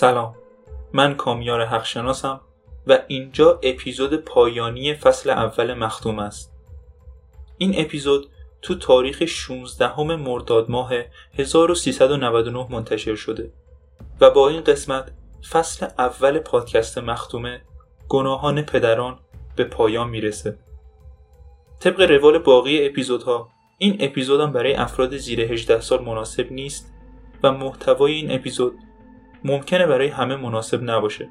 سلام. من کامیار حقشناسم و اینجا اپیزود پایانی فصل اول مختوم است. این اپیزود تو تاریخ 16 مرداد ماه 1399 منتشر شده و با این قسمت فصل اول پادکست مختومه گناهان پدران به پایان می‌رسه. طبق روال باقی اپیزودها این اپیزودم برای افراد زیر 18 سال مناسب نیست و محتوای این اپیزود ممکنه برای همه مناسب نباشه.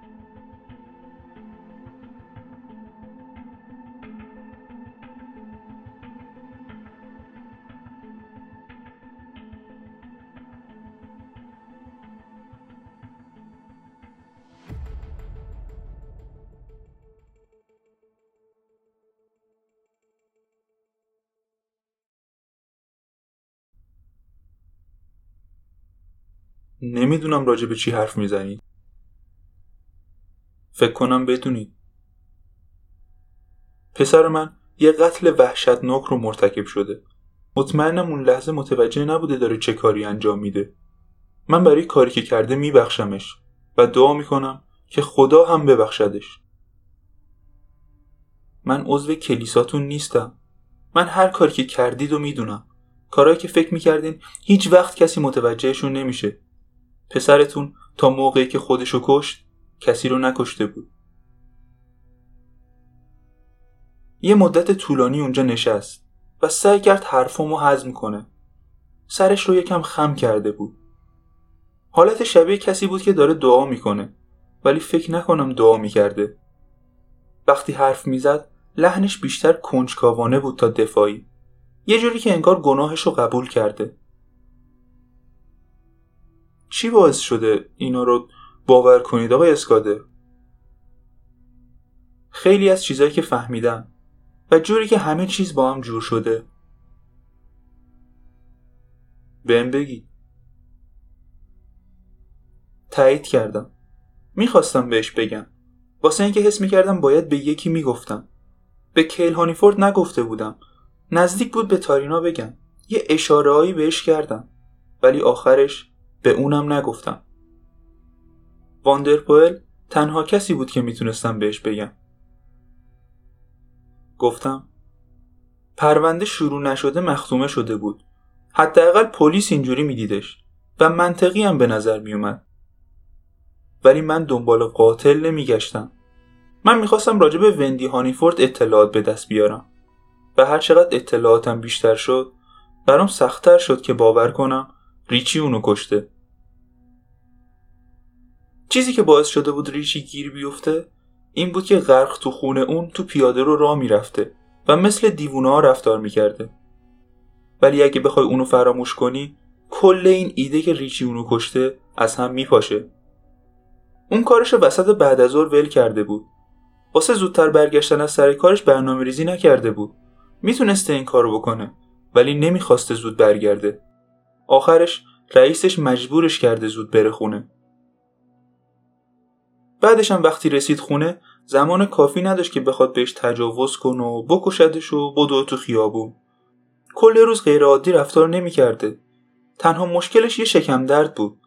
نمی‌دونم راجع به چی حرف می‌زنید فکر کنم بدونید پسر من یه قتل وحشتناک رو مرتکب شده. مطمئنم اون لحظه متوجه نبوده داره چه کاری انجام میده. من برای کاری که کرده میبخشمش و دعا می‌کنم که خدا هم ببخشدش. من عضو کلیساتون نیستم. من هر کاری که کردید و می‌دونم. کارهایی که فکر می‌کردین هیچ وقت کسی متوجهشون نمیشه. پسرتون تا موقعی که خودشو کشت کسی رو نکشته بود. یه مدت طولانی اونجا نشست و سعی کرد حرفمو هضم کنه. سرش رو یکم خم کرده بود. حالت شبیه کسی بود که داره دعا می‌کنه ولی فکر نکنم دعا می‌کرده. وقتی حرف می‌زد لحنش بیشتر کنجکاوانه بود تا دفاعی. یه جوری که انگار گناهش رو قبول کرده. چی باعث شده اینا رو باور کنید آقای اسکاده؟ خیلی از چیزایی که فهمیدم و جوری که همه چیز با هم جور شده. بهم بگی. تایید کردم. می‌خواستم بهش بگم. واسه اینکه حس می‌کردم باید به یکی می‌گفتم. به کیل هانیفورد نگفته بودم. نزدیک بود به تارینا بگم. یه اشاره بهش کردم. ولی آخرش به اونم نگفتم. واندرپوئل تنها کسی بود که می‌تونستم بهش بگم. گفتم پرونده شروع نشده مختومه شده بود. حداقل پلیس اینجوری میدیدش و منطقی هم به نظر میومد ولی من دنبال قاتل نمیگشتم. من می‌خواستم راجع به وندی هانیفورد اطلاعات به دست بیارم. و هر چقدر اطلاعاتم بیشتر شد برام سختتر شد که باور کنم ریچی اونو کشته. چیزی که باعث شده بود ریچی گیر بیفته این بود که غرق تو خونه اون تو پیاده رو راه می‌رفته و مثل دیوونه ها رفتار می‌کرده. ولی اگه بخوای اونو فراموش کنی کل این ایده که ریچی اونو کشته از هم میپاشه. اون کارش وسط بعد از ول کرده بود. واسه زودتر برگشتن از سر کارش برنامه ریزی نکرده بود. می‌تونسته این کارو بکنه ولی نمی‌خواسته زود برگرده. آخرش رئیسش مجبورش کرده زود بره خونه. بعدش هم وقتی رسید خونه زمان کافی نداشت که بخواد بهش تجاوز کنه و بکشدش و بدو تو خیابون. کل روز غیرعادی رفتار نمی‌کرده. تنها مشکلش یه شکم درد بود.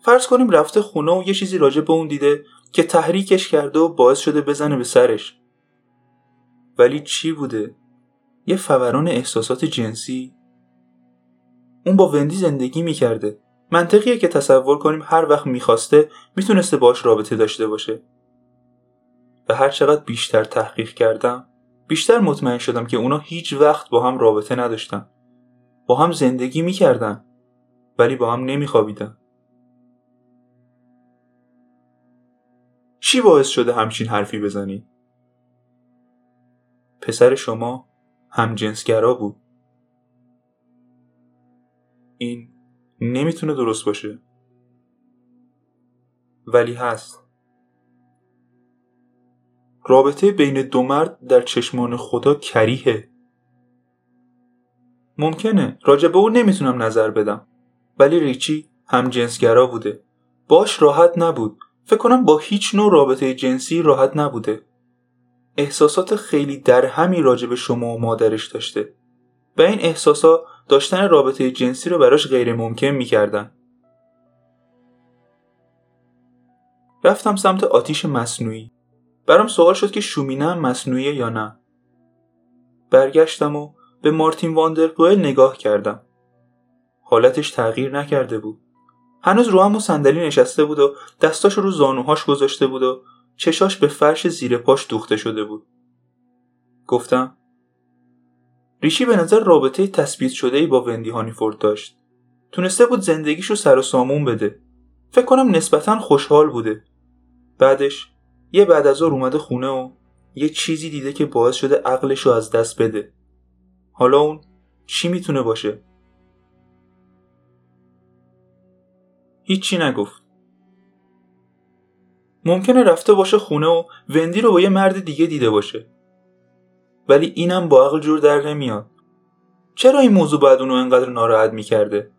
فرض کنیم رفته خونه و یه چیزی راجع به اون دیده که تحریکش کرده و باعث شده بزنه به سرش. ولی چی بوده؟ یه فوران احساسات جنسی؟ اون با وندی زندگی می‌کرده. منطقیه که تصور کنیم هر وقت می‌خواسته می‌تونسته باش رابطه داشته باشه. و هر چقدر بیشتر تحقیق کردم بیشتر مطمئن شدم که اونا هیچ وقت با هم رابطه نداشتن. با هم زندگی می‌کردن ولی با هم نمیخوابیدن. چی باعث شده همچین حرفی بزنی؟ پسر شما هم جنسگرا بود. این نمی‌تونه درست باشه. ولی هست. رابطه بین دو مرد در چشمان خدا کریه ممکنه. راجع به اون نمی‌تونم نظر بدم. ولی ریچی هم جنسگرا بوده. باش راحت نبود. فکر کنم با هیچ نوع رابطه جنسی راحت نبوده. احساسات خیلی در همی راجع به شما و مادرش داشته. و این احساسات داشتن رابطه جنسی رو براش غیر ممکن می‌کردن. رفتم سمت آتیش مصنوعی. برام سوال شد که شومینه هم مصنوعیه یا نه. برگشتم و به مارتین واندرگوئل نگاه کردم. حالتش تغییر نکرده بود. هنوز رو هم صندلی نشسته بود و دستاش رو زانوهاش گذاشته بود و چشاش به فرش زیر پاش دوخته شده بود. گفتم ریشی به نظر رابطه تثبیت شده ای با وندی هانیفورد داشت. تونسته بود زندگیشو سر و سامون بده. فکر کنم نسبتا خوشحال بوده. بعدش یه بعد از اومده خونه و یه چیزی دیده که باعث شده عقلشو از دست بده. حالا اون چی می‌تونه باشه؟ هیچی نگفت. ممکنه رفته باشه خونه و وندی رو با یه مرد دیگه دیده باشه. ولی اینم با عقل جور در نمیاد. چرا این موضوع بعد اونو انقدر ناراحت می‌کرده؟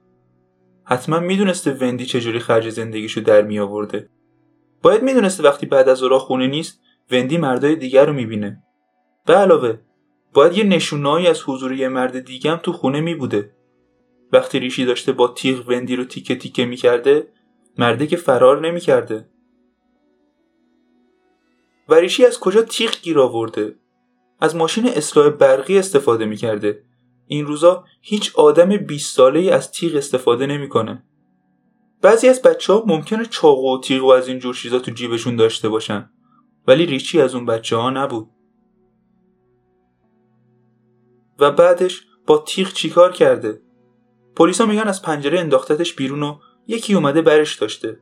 حتما می‌دونسته وندی چجوری خرج زندگیشو در می آورده باید می‌دونسته وقتی بعد از اورا خونه نیست وندی مردای دیگر رو می‌بینه. به علاوه باید یه نشونایی از حضور یه مرد دیگه هم تو خونه میبوده. وقتی ریشی داشته با تیغ وندی رو تیکه تیکه می‌کرده مرده که فرار نمی‌کرده. و ریشی از کجا تیغ گیر آورده؟ از ماشین اصلاح برقی استفاده می‌کرده این روزا هیچ آدم 20 ساله ای از تیغ استفاده نمی‌کنه. بعضی از بچه ها ممکنه چاقو و تیغ و از این جور چیزا تو جیبشون داشته باشن ولی ریچی از اون بچه ها نبود. و بعدش با تیغ چیکار کرده؟ پلیسا میگن از پنجره انداختتش بیرون و یکی اومده برش داشته.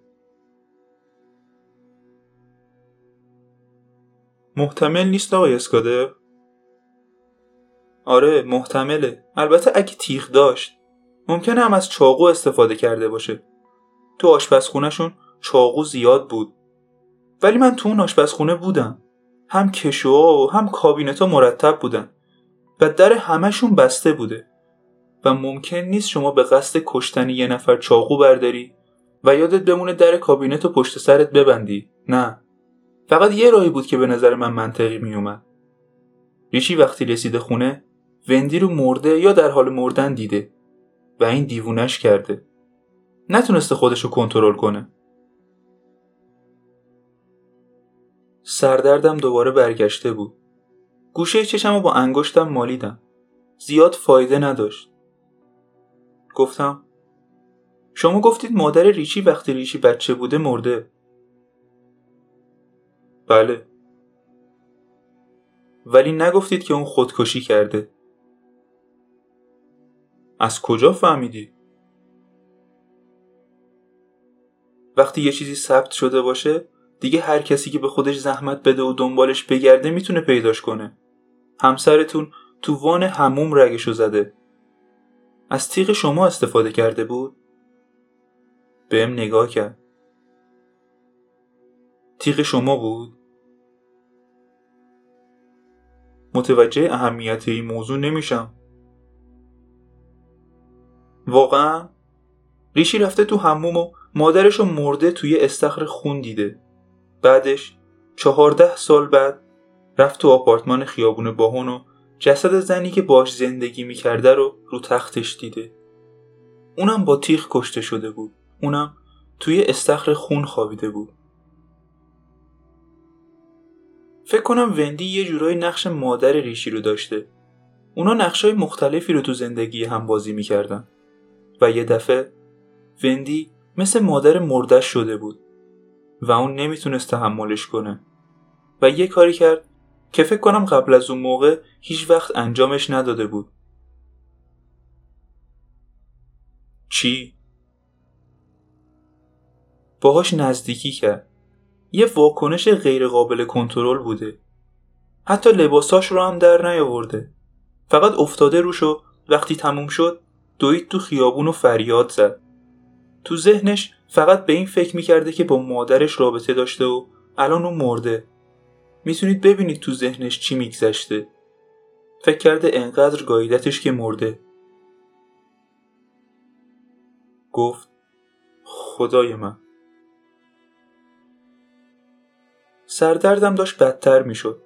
محتمل نیست آقای اسکاده؟ آره محتمله. البته اگه تیغ داشت ممکنه هم از چاقو استفاده کرده باشه. تو آشپزخونهشون چاقو زیاد بود. ولی من تو اون آشپزخونه بودم. هم کشوها و هم کابینت ها مرتب بودن. و در همهشون بسته بوده. و ممکن نیست شما به قصد کشتن یه نفر چاقو برداری و یادت بمونه در کابینت و پشت سرت ببندی. نه. فقط یه راهی بود که به نظر من منطقی میومد ریشی وقتی رسیده خونه وندی رو مرده یا در حال مردن دیده و این دیوونش کرده. نتونسته خودشو کنترل کنه. سردردم دوباره برگشته بود. گوشه چشم با انگشتم مالیدم. زیاد فایده نداشت. گفتم شما گفتید مادر ریچی وقتی ریچی بچه بوده مرده. بله. ولی نگفتید که اون خودکشی کرده. از کجا فهمیدی؟ وقتی یه چیزی ثبت شده باشه دیگه هر کسی که به خودش زحمت بده و دنبالش بگرده می‌تونه پیداش کنه همسرتون تو وان هموم رگشو زده از تیغ شما استفاده کرده بود؟ بهم نگاه کرد تیغ شما بود؟ متوجه اهمیت این موضوع نمیشم واقعا ریشی رفته تو هموم و مادرش مرده توی استخر خون دیده. بعدش چهارده سال بعد رفت تو آپارتمان خیابون باهون و جسد زنی که باش زندگی می‌کرده رو رو تختش دیده. اونم با تیغ کشته شده بود. اونم توی استخر خون خوابیده بود. فکر کنم وندی یه جورای نقش مادر ریشی رو داشته. اونا نقشای مختلفی رو تو زندگی هم بازی می‌کردن. و یه دفعه وندی مثل مادر مردش شده بود و اون نمی‌تونست تحملش کنه و یه کاری کرد که فکر کنم قبل از اون موقع هیچ وقت انجامش نداده بود. چی؟ باهاش نزدیکی کرد. یه واکنش غیرقابل کنترل بوده. حتی لباساش رو هم در نیاورده. فقط افتاده روش و وقتی تموم شد دوید تو خیابون و فریاد زد. تو ذهنش فقط به این فکر می‌کرده که با مادرش رابطه داشته و الان اون مرده. می‌تونید ببینید تو ذهنش چی میگذشته. فکر کرده انقدر گاییدتش که مرده. گفت خدای من. سردردم داشت بدتر می‌شد.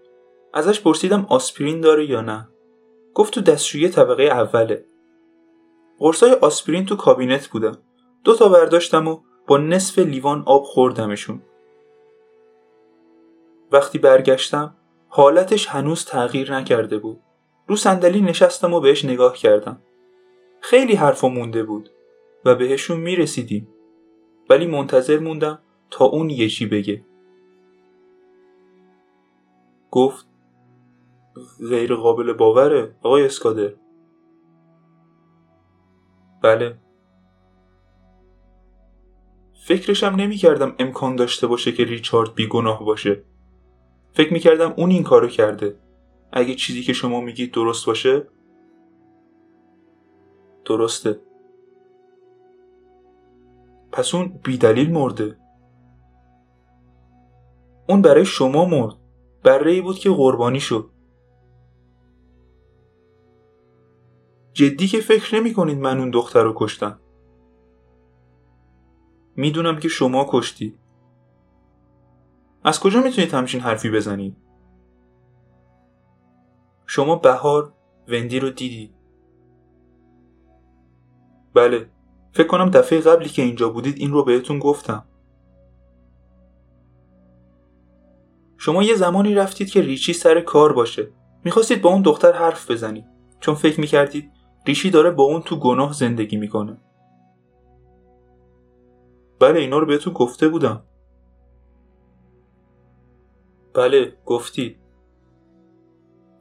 ازش پرسیدم آسپرین داره یا نه. گفت تو دستشویی طبقه اوله. قرصای آسپرین تو کابینت بودم. دو تا برداشتم و با نصف لیوان آب خوردمشون. وقتی برگشتم حالتش هنوز تغییر نکرده بود. رو صندلی نشستم و بهش نگاه کردم. خیلی حرفا مونده بود و بهشون می‌رسیدیم. ولی منتظر موندم تا اون یه چی بگه. گفت غیر قابل باوره آقای اسکادر. بله. فکرشم نمی کردم امکان داشته باشه که ریچارد بیگناه باشه. فکر می کردم اون این کارو کرده. اگه چیزی که شما میگید درست باشه؟ درسته. پس اون بیدلیل مرده. اون برای شما مرد. بره ای بود که قربانی شد جدی که فکر نمی کنید من اون دختر رو کشتم. می‌دونم که شما کشتی از کجا می‌تونید همچین حرفی بزنید؟ شما بهار وندی رو دیدی؟ بله فکر کنم دفعه قبلی که اینجا بودید این رو بهتون گفتم. شما یه زمانی رفتید که ریچی سر کار باشه. می‌خواستید با اون دختر حرف بزنید. چون فکر می‌کردید ریشی داره با اون تو گناه زندگی می‌کنه. بله اینا رو بهتون گفته بودم. بله گفتی.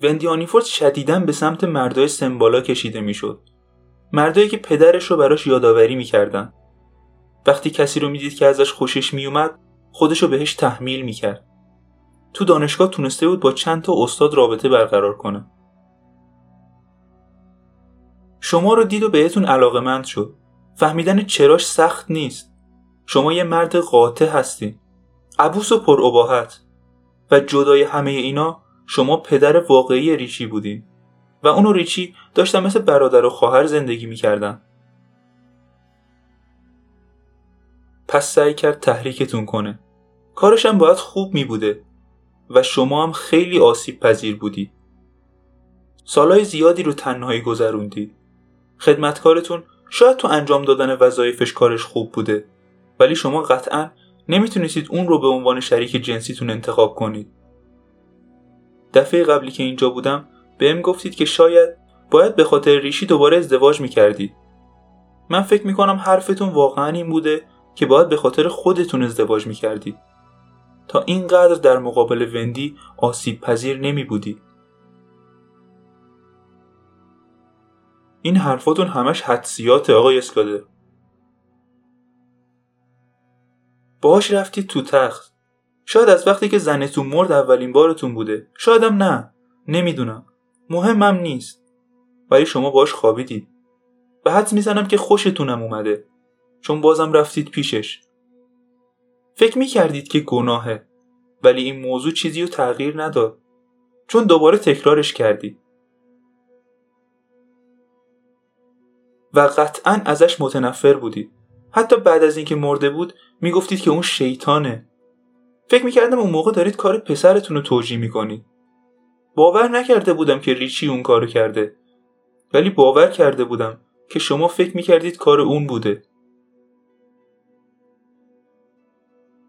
وندی آنیفورد شدیدن به سمت مردای سمبالا کشیده می‌شد. مردایی که پدرش رو براش یادآوری می‌کردن. وقتی کسی رو می‌دید که ازش خوشش میومد خودش رو بهش تحمیل می‌کرد. تو دانشگاه تونسته بود با چند تا استاد رابطه برقرار کنه. شما رو دید و بهتون علاقمند شد. فهمیدن چراش سخت نیست. شما یه مرد قاطع هستین. عبوس و پر اباحت. و جدای همه اینا شما پدر واقعی ریچی بودین. و اون و ریچی داشتن مثل برادر و خواهر زندگی می‌کردن. پس سعی کرد تحریکتون کنه. کارش هم باید خوب می بوده و شما هم خیلی آسیب پذیر بودی. سالهای زیادی رو تنهایی گذروندی. خدمتکارتون شاید تو انجام دادن وظایفش کارش خوب بوده. ولی شما قطعا نمی‌تونستید اون رو به عنوان شریک جنسیتون انتخاب کنید. دفعه قبلی که اینجا بودم بهم گفتید که شاید باید به خاطر ریشی دوباره ازدواج می‌کردید. من فکر می‌کنم حرفتون واقعا این بوده که باید به خاطر خودتون ازدواج می‌کردید. تا اینقدر در مقابل وندی آسیب پذیر نمی بودی. این حرفاتون همش حدسیات آقای اسکاده. باهاش رفتید تو تخت. شاید از وقتی که زنتون مرد اولین بارتون بوده. شایدم نه. نمی‌دونم. مهمم نیست. ولی شما باش خوابیدید و حدس می‌زنم که خوشتونم اومده. چون بازم رفتید پیشش. فکر می‌کردید که گناهه. ولی این موضوع چیزی رو تغییر نداد. چون دوباره تکرارش کردید. و قطعا ازش متنفر بودید حتی بعد از اینکه مرده بود می‌گفتید که اون شیطانه. فکر می‌کردم اون موقع دارید کار پسرتون رو توجیه می‌کنید باور نکرده بودم که ریچی اون کارو کرده. ولی باور کرده بودم که شما فکر می‌کردید کار اون بوده.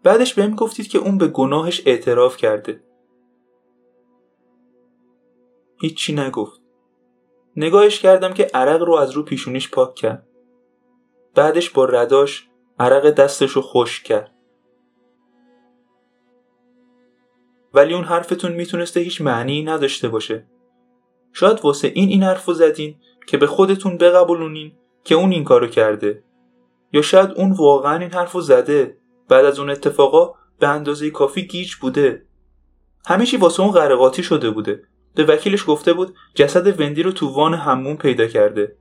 بعدش بهم گفتید که اون به گناهش اعتراف کرده. هیچی نگفت. نگاهش کردم که عرق رو از رو پیشونیش پاک کرد. بعدش با رداش عرق دستش رو خوش کرد. ولی اون حرفتون می‌تونسته هیچ معنی نداشته باشه. شاید واسه این این حرفو زدین که به خودتون بقبولونین که اون این کارو کرده. یا شاید اون واقعا این حرفو زده. بعد از اون اتفاقا به اندازه کافی گیج بوده. همه واسه اون غرقاتی شده بوده. به وکیلش گفته بود جسد وندی رو تو وان همون پیدا کرده.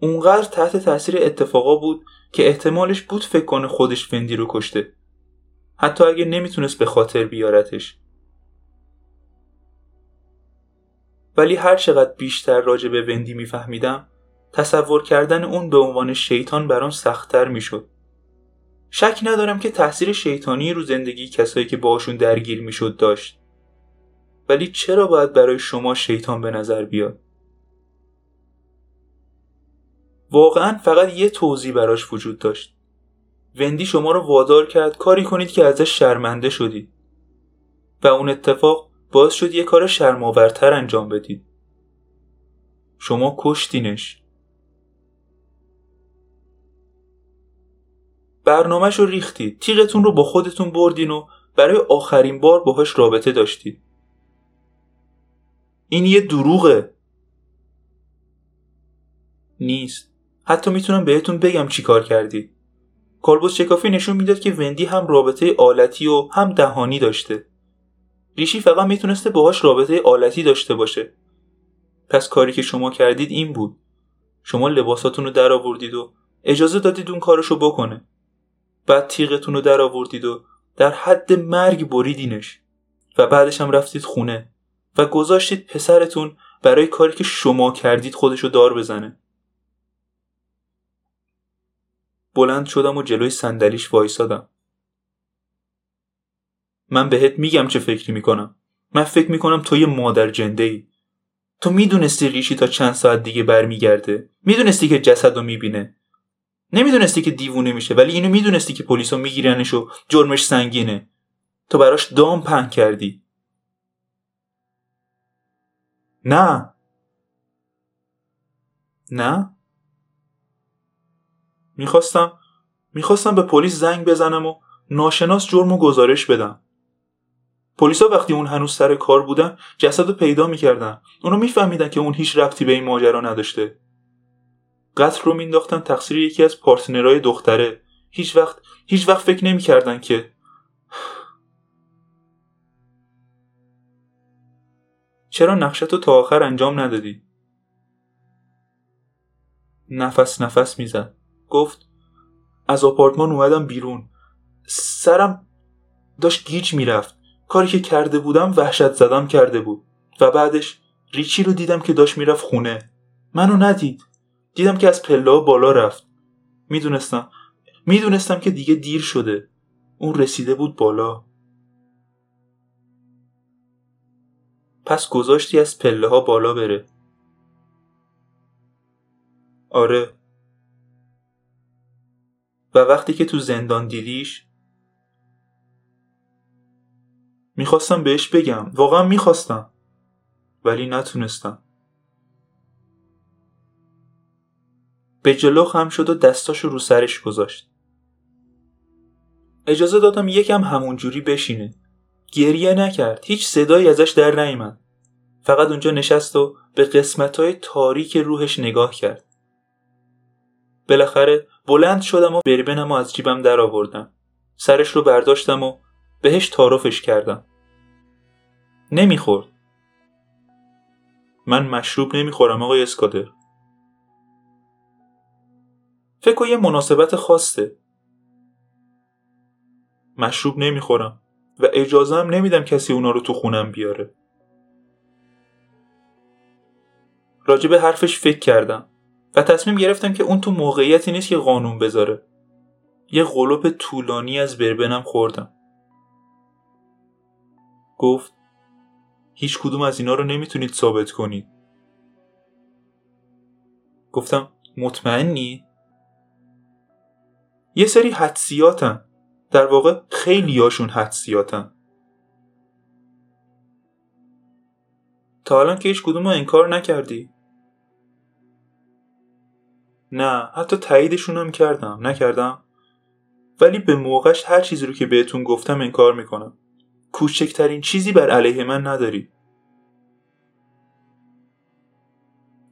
اونقدر تحت تاثیر اتفاقا بود که احتمالش بود فکر کنه خودش وندی رو کشته. حتی اگه نمی‌تونست به خاطر بیارتش. ولی هر چقدر بیشتر راجع به وندی میفهمیدم تصور کردن اون به عنوان شیطان برام سختتر می‌شد. شک ندارم که تاثیر شیطانی رو زندگی کسایی که باشون درگیر می‌شد داشت. ولی چرا باید برای شما شیطان به نظر بیاد؟ واقعا فقط یه توضیح براش وجود داشت. وندی شما رو وادار کرد کاری کنید که ازش شرمنده شدید. و اون اتفاق باعث شد یه کار شرماورتر انجام بدید. شما کشتینش. برنامهش رو ریختید تیغتون رو با خودتون بردین و برای آخرین بار باهاش رابطه داشتید. این یه دروغه. نیست. حتی می‌تونم بهتون بگم چی کار کردید کالبوس چکافی نشون می‌داد که وندی هم رابطه آلتی و هم دهانی داشته. ریشی فقط می‌تونسته باهاش رابطه آلتی داشته باشه. پس کاری که شما کردید این بود. شما لباساتون رو در آوردید و اجازه دادید اون کارشو بکنه. بعد تیغتون رو در آوردید و در حد مرگ بریدینش. و بعدش هم رفتید خونه. و گذاشتید پسرتون برای کاری که شما کردید خودشو دار بزنه. بلند شدم و جلوی صندلیش وایسادم. من بهت میگم چه فکری می‌کنم. من فکر می‌کنم تو یه مادر جنده ای تو می‌دونستی ریشی تا چند ساعت دیگه برمیگرده. می‌دونستی که جسد رو می‌بینه. نمی‌دونستی که دیوونه میشه ولی اینو می‌دونستی که پلیسا میگیرنش و جرمش سنگینه. تو براش دام پهن کردی. نه. نه. می‌خواستم می‌خواستم به پلیس زنگ بزنم و ناشناس جرم و گزارش بدم. پلیسا وقتی اون هنوز سر کار بودن جسد رو پیدا می‌کردن. اونو میفهمیدن که اون هیچ ربطی به این ماجرا نداشته. قتل رو مینداختن تقصیر یکی از پارتنرهای دختره. هیچ وقت هیچ وقت فکر نمی‌کردن که چرا نقشتو تا آخر انجام ندادی؟ نفس نفس می‌زد. گفت از آپارتمان اومدم بیرون. سرم داشت گیج می‌رفت. کاری که کرده بودم وحشت زدم کرده بود. و بعدش ریچی رو دیدم که داشت می‌رفت خونه. منو ندید. دیدم که از پلا بالا رفت. می‌دونستم. می‌دونستم که دیگه دیر شده. اون رسیده بود بالا. پس گذاشتی از پله ها بالا بره. آره. و وقتی که تو زندان دیدیش می‌خواستم بهش بگم. واقعا می‌خواستم ولی نتونستم. به جلو خم شد و دستاشو رو سرش گذاشت. اجازه دادم یکم همونجوری بشینه. گریه نکرد. هیچ صدایی ازش در نیامد. فقط اونجا نشست و به قسمت های تاریک روحش نگاه کرد. بالاخره بلند شدم و بربنم و از جیبم در آوردم. سرش رو برداشتم و بهش تعارفش کردم. نمی‌خورد. من مشروب نمی‌خورم آقای اسکادر فکر یه مناسبت خواسته مشروب نمی‌خورم. و اجازه هم نمیدم کسی اونا رو تو خونم بیاره. راجب حرفش فکر کردم و تصمیم گرفتم که اون تو موقعیتی نیست که قانون بذاره. یه غلوب طولانی از بربنم خوردم. گفت هیچ کدوم از اینا رو نمی‌تونید ثابت کنید. گفتم مطمئنی؟ یه سری حدسیاتن. در واقع خیلی هاشون حدسیاتن. تا الان که هیچ کدوم رو انکار نکردی؟ نه حتی تاییدشون هم کردم. نکردم. ولی به موقعش هر چیزی رو که بهتون گفتم انکار می‌کنم. کوچکترین چیزی بر علیه من نداری.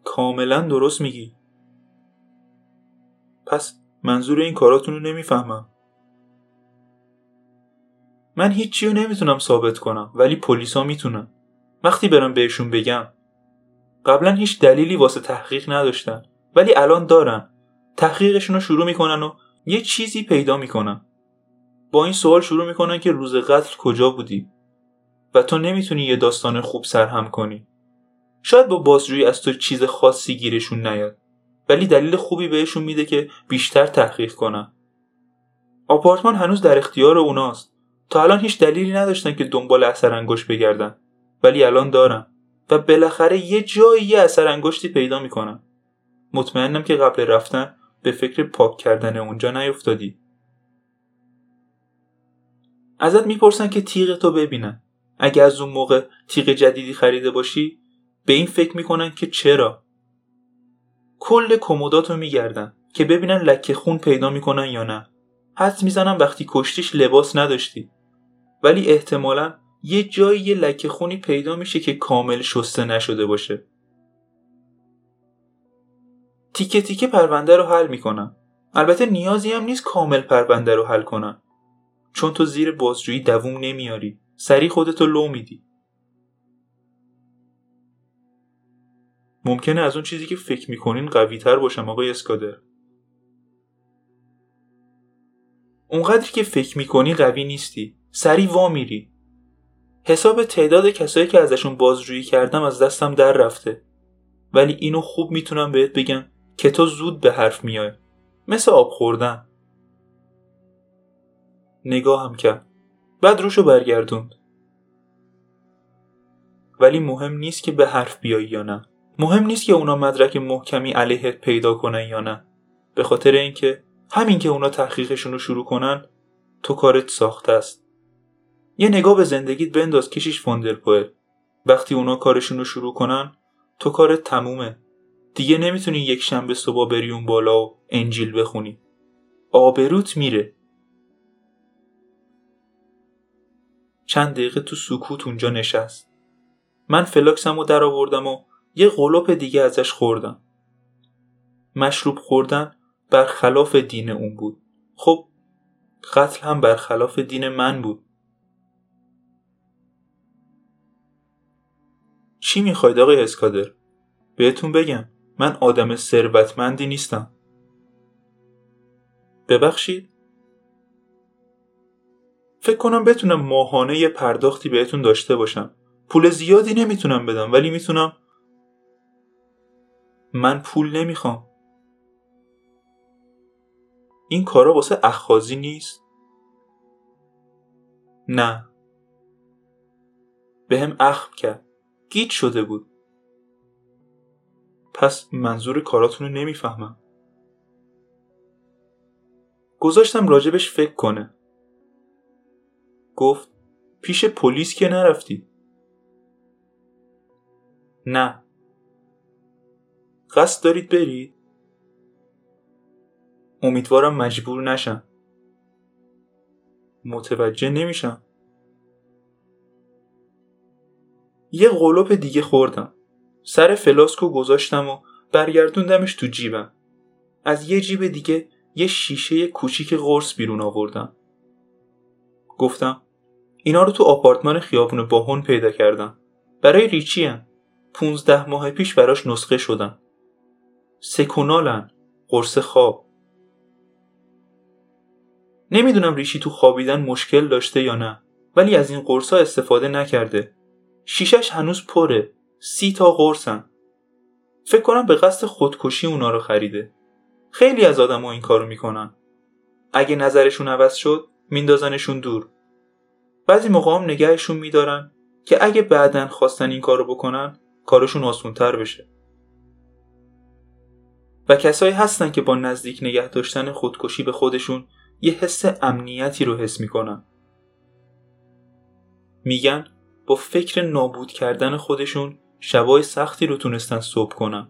کاملا درست میگی. پس منظور این کاراتون رو نمی‌فهمم. من هیچی رو نمی‌تونم ثابت کنم ولی پلیسا می‌تونن. وقتی برم بهشون بگم قبلا هیچ دلیلی واسه تحقیق نداشتن ولی الان دارن. تحقیقشون رو شروع می‌کنن و یه چیزی پیدا می‌کنن. با این سوال شروع می‌کنن که روز قتل کجا بودی؟ و تو نمی‌تونی یه داستان خوب سرهم کنی. شاید با بازجویی از تو چیز خاصی گیرشون نیاد ولی دلیل خوبی بهشون میده که بیشتر تحقیق کنن. آپارتمان هنوز در اختیار اوناست. تا الان هیچ دلیلی نداشتن که دنبال اثر انگشت بگردن. ولی الان دارن. و بالاخره یه جایی یه اثر انگشتی پیدا می‌کنن. مطمئنم که قبل رفتن به فکر پاک کردن اونجا نیفتادی. ازت می‌پرسن که تیغ تو ببینن. اگه از اون موقع تیغ جدیدی خریده باشی به این فکر می‌کنن که چرا؟ کل کمداتو میگردن که ببینن لکه خون پیدا می‌کنن یا نه. حد می‌زنن وقتی کشتیش لباس نداشتی. ولی احتمالا یه جایی یه لکه خونی پیدا میشه که کامل شسته نشده باشه. تیکه تیکه پرونده رو حل می‌کنن البته نیازی هم نیست کامل پرونده رو حل کنن چون تو زیر بازجویی دووم نمیاری. سری خودتو لو میدی. ممکنه از اون چیزی که فکر می‌کنین قوی تر باشم آقای اسکادر. اونقدری که فکر می‌کنی قوی نیستی. سری وا میری. حساب تعداد کسایی که ازشون بازجویی کردم از دستم در رفته. ولی اینو خوب می‌تونم بهت بگم که تو زود به حرف میای. مثل آب خوردن. نگاهم کرد. بعد روشو برگردوند. ولی مهم نیست که به حرف بیای یا نه. مهم نیست که اونا مدرک محکمی علیهت پیدا کنن یا نه. به خاطر اینکه همین که اونا تحقیقشون رو شروع کنن تو کارت ساخته است. یه نگاه به زندگیت بنداز کشیش واندرپوئل وقتی اونا کارشون رو شروع کنن تو کارت تمومه. دیگه نمی‌تونی یک شنبه صبح بری اون بالا و انجیل بخونی. آبروت میره. چند دقیقه تو سکوت اونجا نشست. من فلاکسم رو در آوردم و یه غلوپ دیگه ازش خوردم. مشروب خوردن برخلاف دین اون بود. خب قتل هم برخلاف دین من بود. چی می‌خواید آقای اسکادر؟ بهتون بگم من آدم ثروتمندی نیستم. ببخشید. فکر کنم بتونم ماهانه یه پرداختی بهتون داشته باشم. پول زیادی نمی‌تونم بدم ولی می‌تونم. من پول نمی‌خوام. این کارا واسه اخخازی نیست؟ نه. به هم اخم کرد. گیت شده بود. پس منظور کاراتون نمی‌فهمم. گذاشتم راجبش فکر کنه. گفت پیش پلیس که نرفتی. نه. قصد دارید برید؟ امیدوارم مجبور نشم. متوجه نمیشم. یه غلوپ دیگه خوردم. سر فلاسکو گذاشتم و برگردوندمش تو جیبم. از یه جیب دیگه یه شیشه کوچیک قرص بیرون آوردم. گفتم اینا رو تو آپارتمان خیابون باهون پیدا کردم. برای ریچی هم. پونزده ماه پیش براش نسخه شدم سکونالن. قرص خواب. نمی‌دونم ریشی تو خوابیدن مشکل داشته یا نه ولی از این قرصا استفاده نکرده. شیشش هنوز پره. سی تا قرصن. فکر کنم به قصد خودکشی اونا رو خریده. خیلی از آدم این کارو می‌کنن. اگه نظرشون عوض شد میندازنشون دور. بعضی موقع هم نگهشون میدارن که اگه بعدا خواستن این کارو بکنن کارشون آسونتر بشه. و کسایی هستن که با نزدیک نگه داشتن خودکشی به خودشون یه حس امنیتی رو حس می‌کنن. میگن با فکر نابود کردن خودشون شبای سختی رو تونستن صبح کنن.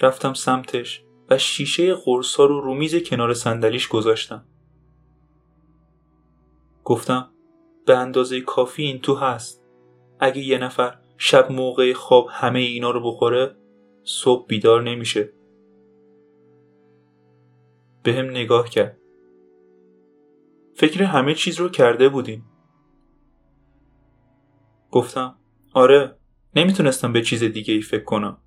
رفتم سمتش و شیشه قرصا رو رو میز کنار صندلیش گذاشتم. گفتم به اندازه کافی این تو هست. اگه یه نفر شب موقع خواب همه اینا رو بخوره صبح بیدار نمیشه. به هم نگاه کرد. فکر همه چیز رو کرده بودیم. گفتم آره نمی‌تونستم به چیز دیگه ای فکر کنم.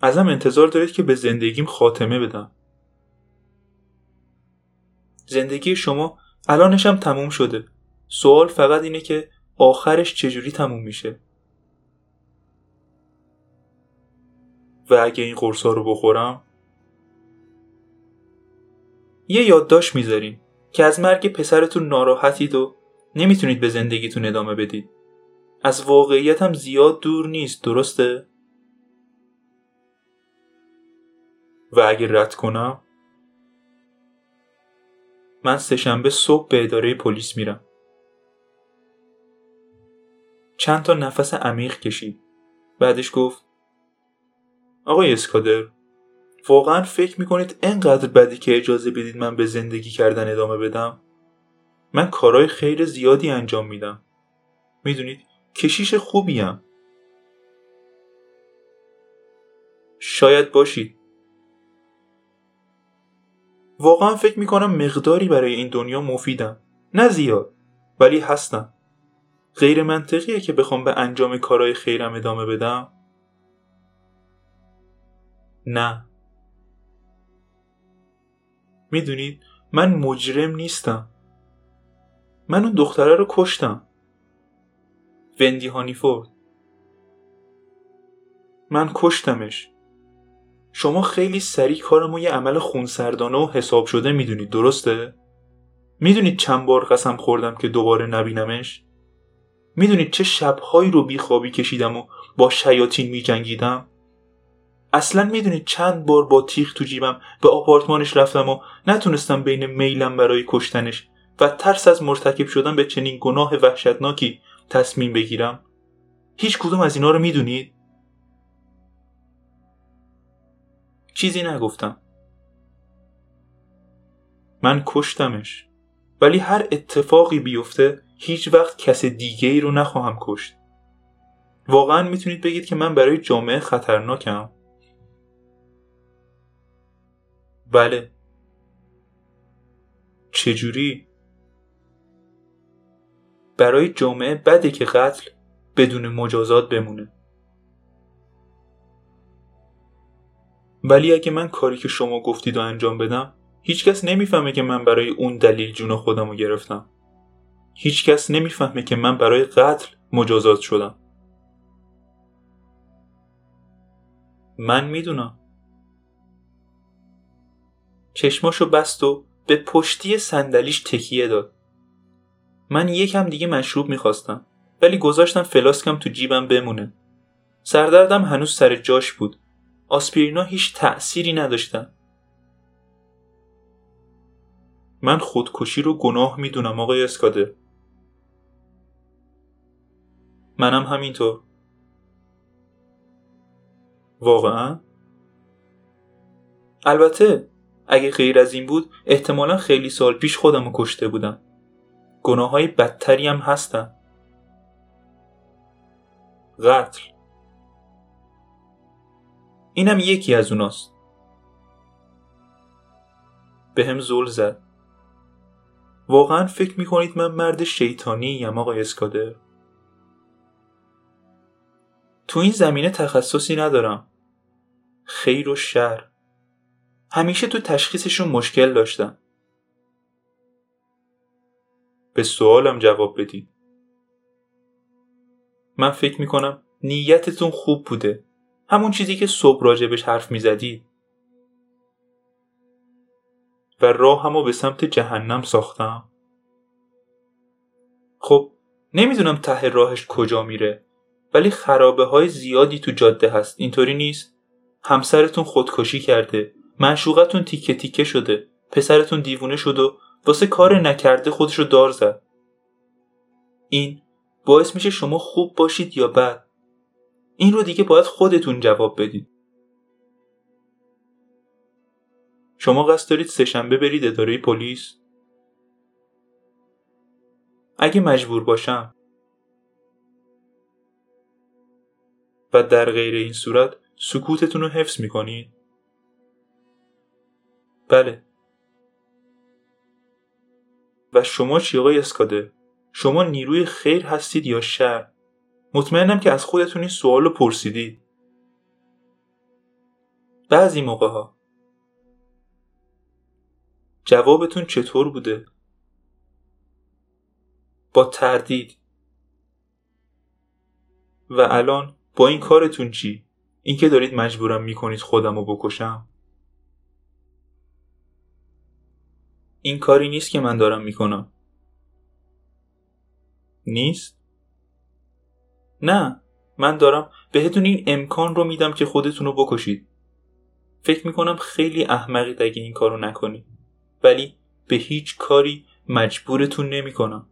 ازم انتظار دارید که به زندگیم خاتمه بدم. زندگی شما الانشم تموم شده. سوال فقط اینه که آخرش چجوری تموم میشه؟ و اگه این قرصا رو بخورم؟ یه یادداشت می‌ذارین که از مرگ پسرتون ناراحتید و نمی‌تونید به زندگیتون ادامه بدید. از واقعیت هم زیاد دور نیست درسته؟ و اگه رد کنم؟ من سهشنبه صبح به اداره پلیس میرم. چند تا نفس عمیق کشید. بعدش گفت آقای اسکادر واقعا فکر می‌کنید انقدر بدی که اجازه بدید من به زندگی کردن ادامه بدم؟ من کارهای خیر زیادی انجام میدم. می‌دونید؟ کشیش خوبیم. شاید باشید. واقعا فکر می‌کنم مقداری برای این دنیا مفیدم. نه زیاد ولی هستم. غیر منطقیه که بخوام به انجام کارهای خیرم ادامه بدم. نه. می‌دونید من مجرم نیستم من اون دختره رو کشتم وندی هانیفورد من کشتمش شما خیلی سریع کارمو یه عمل خونسردانه و حساب شده می‌دونید درسته؟ می‌دونید چند بار قسم خوردم که دوباره نبینمش؟ می‌دونید چه شبهایی رو بیخوابی کشیدم و با شیاطین میجنگیدم؟ اصلا می‌دونید چند بار با تیغ تو جیبم به آپارتمانش رفتم و نتونستم بین میلم برای کشتنش و ترس از مرتکب شدن به چنین گناه وحشتناکی تصمیم بگیرم. هیچ کدوم از اینا رو می‌دونید؟ چیزی نگفتم. من کشتمش. ولی هر اتفاقی بیفته هیچ وقت کس دیگه ای رو نخواهم کشت. واقعا می‌تونید بگید که من برای جامعه خطرناکم؟ بله. چجوری؟ برای جامعه بده که قتل بدون مجازات بمونه. ولی اگه من کاری که شما گفتید و انجام بدم هیچکس نمی‌فهمه که من برای اون دلیل جون خودم رو گرفتم. هیچکس نمی‌فهمه که من برای قتل مجازات شدم. من می‌دونم. چشماشو بست و به پشتی صندلیش تکیه داد. من یکم دیگه مشروب می‌خواستم ولی گذاشتم فلاسکم تو جیبم بمونه. سردردم هنوز سر جاش بود. آسپرینا هیچ تأثیری نداشتن. من خودکشی رو گناه می‌دونم آقای اسکاده منم همینطور. واقعا؟ البته اگه غیر از این بود احتمالا خیلی سال پیش خودم رو کشته بودم. گناه های بدتری هم هستن. قتل. اینم یکی از اوناست. به هم زل زد. واقعا فکر می‌کنید من مرد شیطانی یم آقای اسکادر؟ تو این زمینه تخصصی ندارم. خیر و شر. همیشه تو تشخیصشون مشکل داشتم به سوالم جواب بدید من فکر می‌کنم نیتتون خوب بوده. همون چیزی که صبح راجبش حرف می‌زدید و راه همو به سمت جهنم ساختم. خب نمی‌دونم ته راهش کجا میره ولی خرابه های زیادی تو جاده هست. اینطوری نیست؟ همسرتون خودکشی کرده. منشوقتون تیکه تیکه شده. پسرتون دیوونه شد و واسه کار نکرده خودشو دار زد. این باعث میشه شما خوب باشید یا بد؟ این رو دیگه باید خودتون جواب بدید شما قصد دارید سهشنبه برید اداره پلیس؟ اگه مجبور باشم. و در غیر این صورت سکوتتون رو حفظ می‌کنید؟ بله و شما چی آقای اسکاده شما نیروی خیر هستید یا شر مطمئنم که از خودتون این سوال رو پرسیدید بعضی موقع ها جوابتون چطور بوده؟ با تردید و الان با این کارتون چی؟ اینکه دارید مجبورم می‌کنید خودم رو بکشم؟ این کاری نیست که من دارم می‌کنم نیست؟ نه من دارم بهتون این امکان رو میدم که خودتون رو بکشید فکر می‌کنم خیلی احمقید اگه این کارو نکنید ولی به هیچ کاری مجبورتون نمی‌کنم.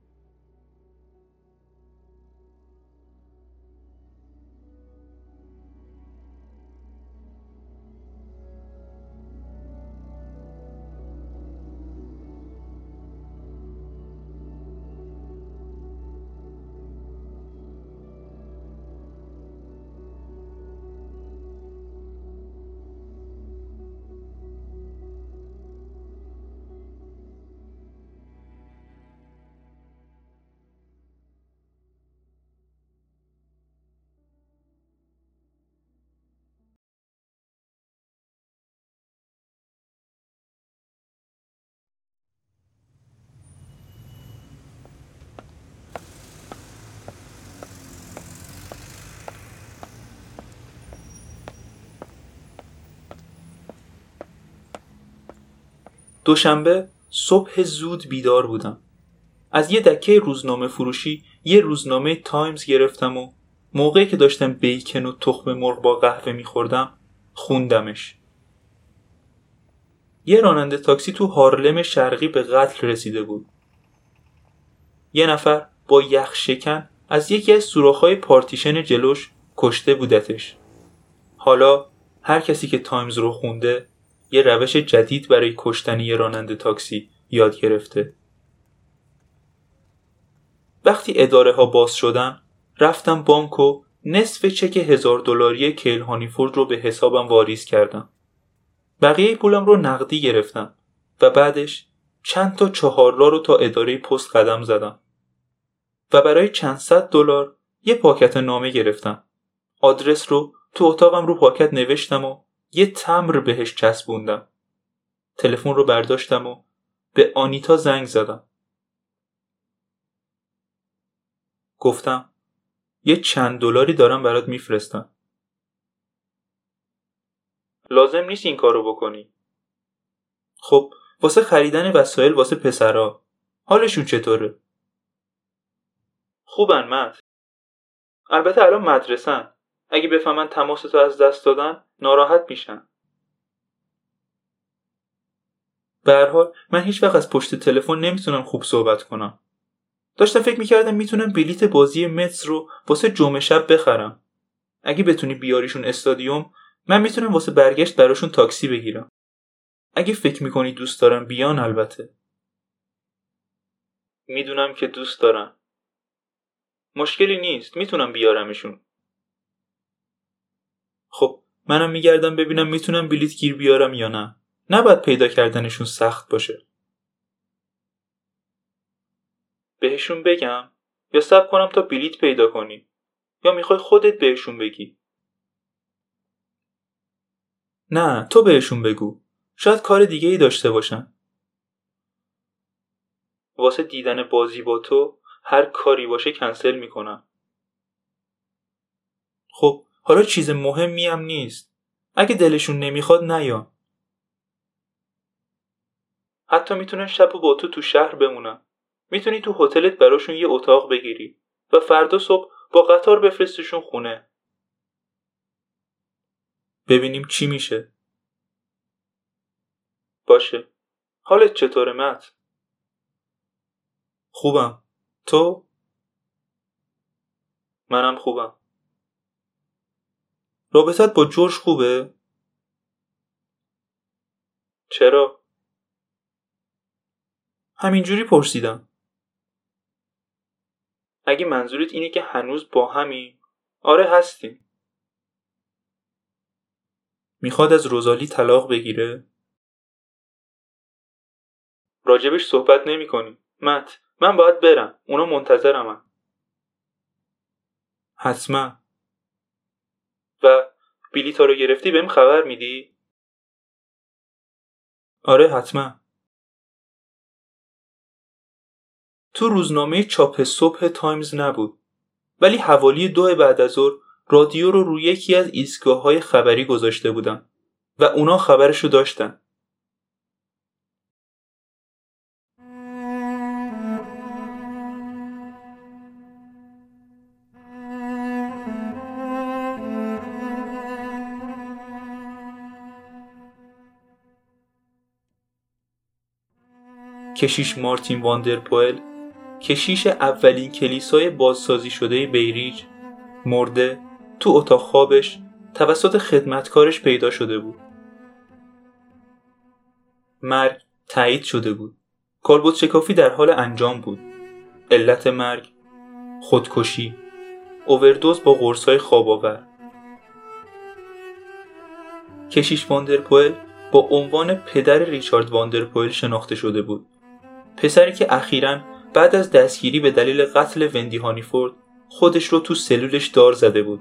دوشنبه صبح زود بیدار بودم. از یه دکه روزنامه فروشی یه روزنامه تایمز گرفتم و موقعی که داشتم بیکن و تخم مرغ با قهوه میخوردم خوندمش. یه راننده تاکسی تو هارلم شرقی به قتل رسیده بود. یه نفر با یخ شکن از یکی از سوراخ‌های پارتیشن جلوش کشته بودتش. حالا هر کسی که تایمز رو خونده یه روش جدید برای کشتن یه راننده تاکسی یاد گرفته. وقتی اداره ها باز شدن رفتم بانک و نصف چک هزار دلاری کیل هانیفورد رو به حسابم واریز کردم. بقیه پولم رو نقدی گرفتم و بعدش چند تا چهارراه رو تا اداره پست قدم زدم و برای چند صد دلار یه پاکت نامه گرفتم. آدرس رو تو اتاقم رو پاکت نوشتم و یه تمر بهش چسبوندم. تلفن رو برداشتم و به آنیتا زنگ زدم. گفتم یه چند دلاری دارم برات میفرستم. لازم نیست این کارو بکنی. خب واسه خریدن وسایل واسه پسرا. حالشون چطوره؟ خوبن مت البته الان مدرسن. اگه بفهمن تماس تو از دست دادن ناراحت میشن. به هر حال من هیچ وقت از پشت تلفن نمی‌تونم خوب صحبت کنم. داشتم فکر می‌کردم می‌تونم بلیت بازی متس رو واسه جمعه شب بخرم. اگه بتونی بیاریشون استادیوم من می‌تونم واسه برگشت براشون تاکسی بگیرم. اگه فکر می‌کنی دوست دارم بیان البته. می‌دونم که دوست دارم. مشکلی نیست می‌تونم بیارمشون. خب منم میگردم ببینم می‌تونم بلیت گیر بیارم یا نه. نباید پیدا کردنشون سخت باشه. بهشون بگم؟ یا سب کنم تا بلیت پیدا کنی؟ یا می‌خوای خودت بهشون بگی؟ نه تو بهشون بگو. شاید کار دیگه ای داشته باشن. واسه دیدن بازی با تو هر کاری باشه کنسل می‌کنم. خب حالا چیز مهمی هم نیست. اگه دلشون نمی‌خواد نیا. حتی می‌تونن شب با تو تو شهر بمونن می‌تونی تو هتلت براشون یه اتاق بگیری و فردا صبح با قطار بفرستشون خونه. ببینیم چی میشه. باشه. حالت چطوره مت؟ خوبم. تو؟ منم خوبم. رابطت با جورج خوبه؟ چرا؟ همینجوری پرسیدم اگه منظورت اینه که هنوز با همین آره هستیم می‌خواد از روزالی طلاق بگیره؟ راجبش صحبت نمی کنی. مت من باید برم اونا منتظرمن حتما و بلیتا رو گرفتی بهم خبر میدی؟ آره حتما تو روزنامه چاپ صبح تایمز نبود ولی حوالی دو بعد از ظهر رادیو رو روی یکی از ایستگاه های خبری گذاشته بودن و اونا خبرش رو داشتن کشیش مارتین واندرپوئل کشیش اولین کلیسای بازسازی شده بیریج مرده تو اتاق خوابش توسط خدمتکارش پیدا شده بود. مرگ تایید شده بود. کالبوت شکافی در حال انجام بود. علت مرگ خودکشی اووردوز با قرصای خواب آور کشیش واندرپوئل با عنوان پدر ریچارد واندرپوئل شناخته شده بود. پسری که اخیرا بعد از دستگیری به دلیل قتل وندی هانیفورد خودش رو تو سلولش دار زده بود.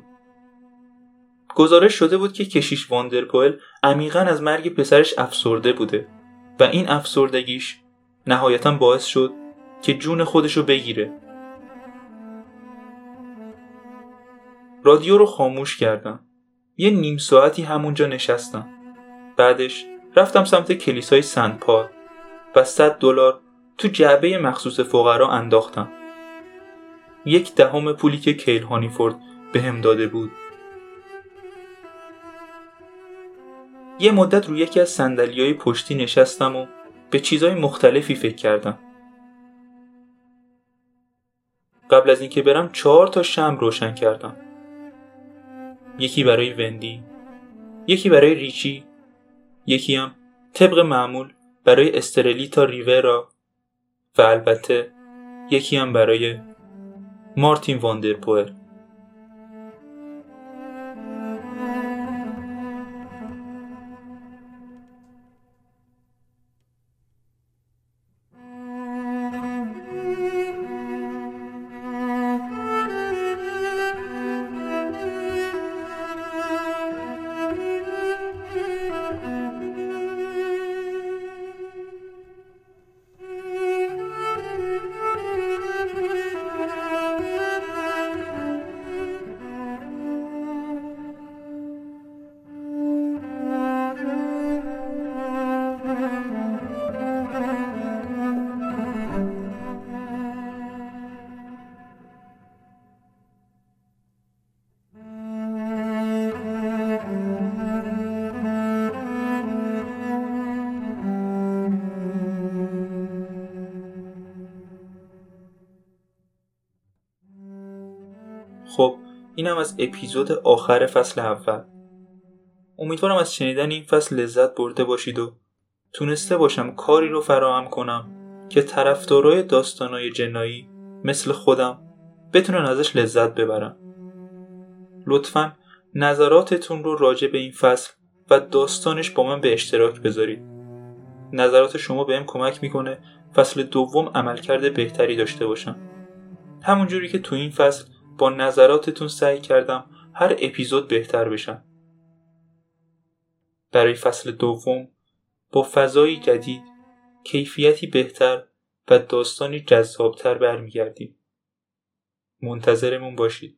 گزارش شده بود که کشیش واندرپوئل عمیقا از مرگ پسرش افسرده بوده و این افسردگیش نهایتا باعث شد که جون خودشو بگیره. رادیو رو خاموش کردم. یه نیم ساعتی همونجا نشستم. بعدش رفتم سمت کلیسای سنت پال و 100 دلار تو جعبه مخصوص فقرا انداختم. یک دهم پولی که کیل هانیفورد به هم داده بود. یه مدت روی یکی از سندلی پشتی نشستم و به چیزهای مختلفی فکر کردم. قبل از اینکه برم چهار تا شم روشن کردم. یکی برای وندی یکی برای ریچی یکی هم طبق معمول برای استرلیتا ریورا. و البته یکی هم برای مارتین واندرپوئر اینم از اپیزود آخر فصل اول. امیدوارم از شنیدن این فصل لذت برده باشید و تونسته باشم کاری رو فراهم کنم که طرفدارای داستانای جنایی مثل خودم بتونن ازش لذت ببرن. لطفا نظراتتون رو راجع به این فصل و داستانش با من به اشتراک بذارید. نظرات شما بهم کمک می‌کنه فصل دوم عملکرد بهتری داشته باشم. همونجوری که تو این فصل با نظراتتون سعی کردم هر اپیزود بهتر بشم. برای فصل دوم با فضایی جدید کیفیتی بهتر و داستانی جذابتر برمیگردیم. منتظرمون باشید.